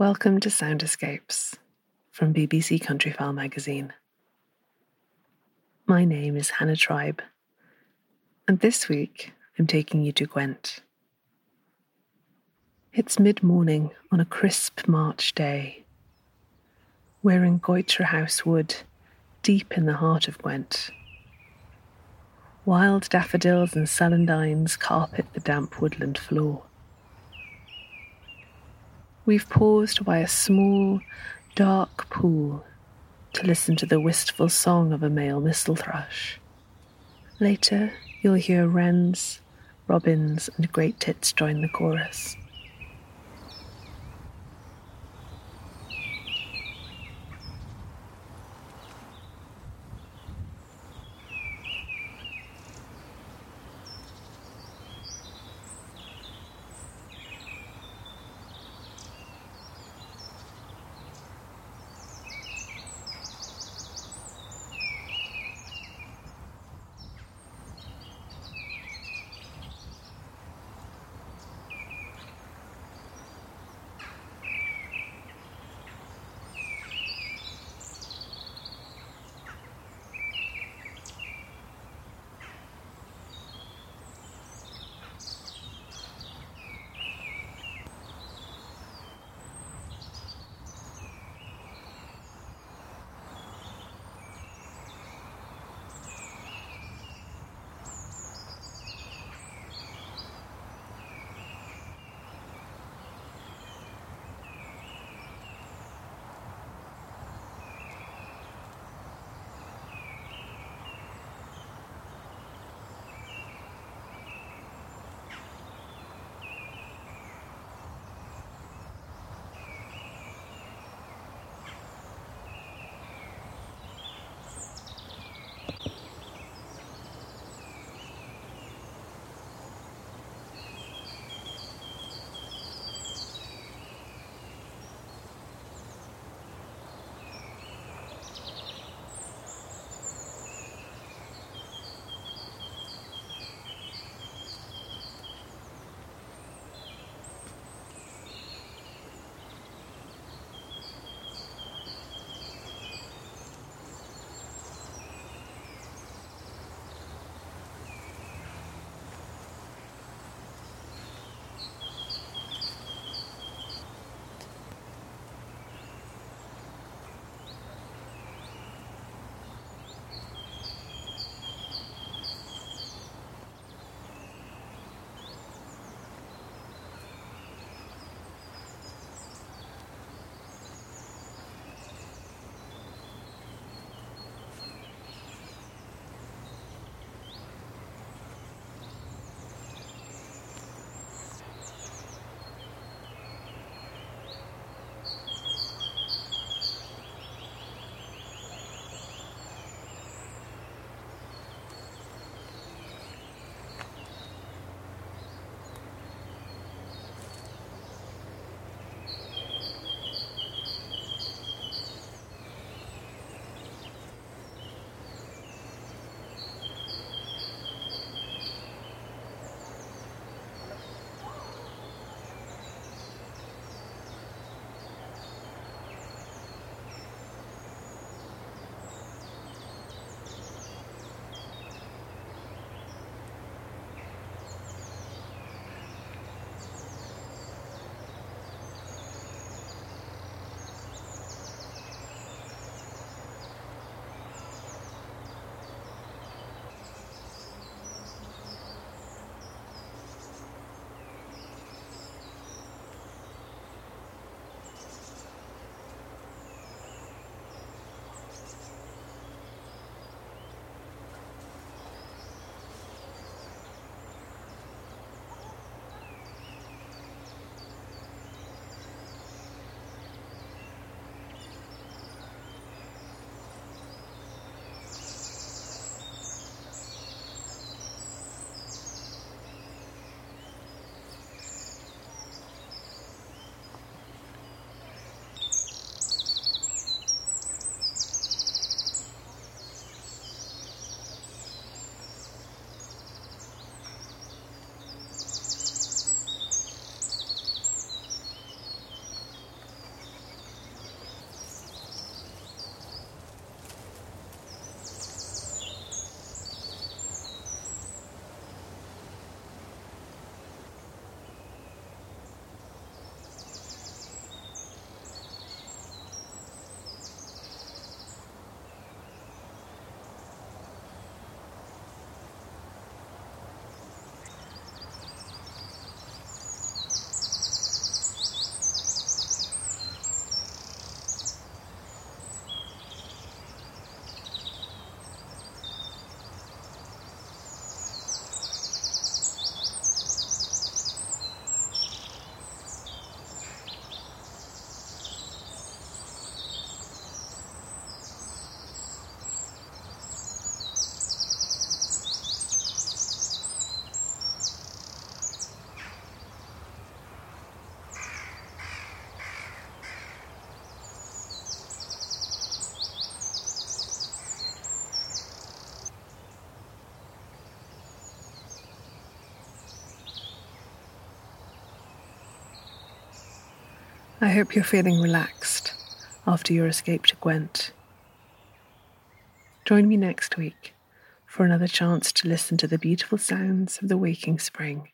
Welcome to Sound Escapes from BBC Countryfile magazine. My name is Hannah Tribe, and this week I'm taking you to Gwent. It's mid morning on a crisp March day. We're in Goytre House Wood, deep in the heart of Gwent. Wild daffodils and celandines carpet the damp woodland floor. We've paused by a small, dark pool to listen to the wistful song of a male mistle thrush. Later, you'll hear wrens, robins, and great tits join the chorus. I hope you're feeling relaxed after your escape to Gwent. Join me next week for another chance to listen to the beautiful sounds of the waking spring.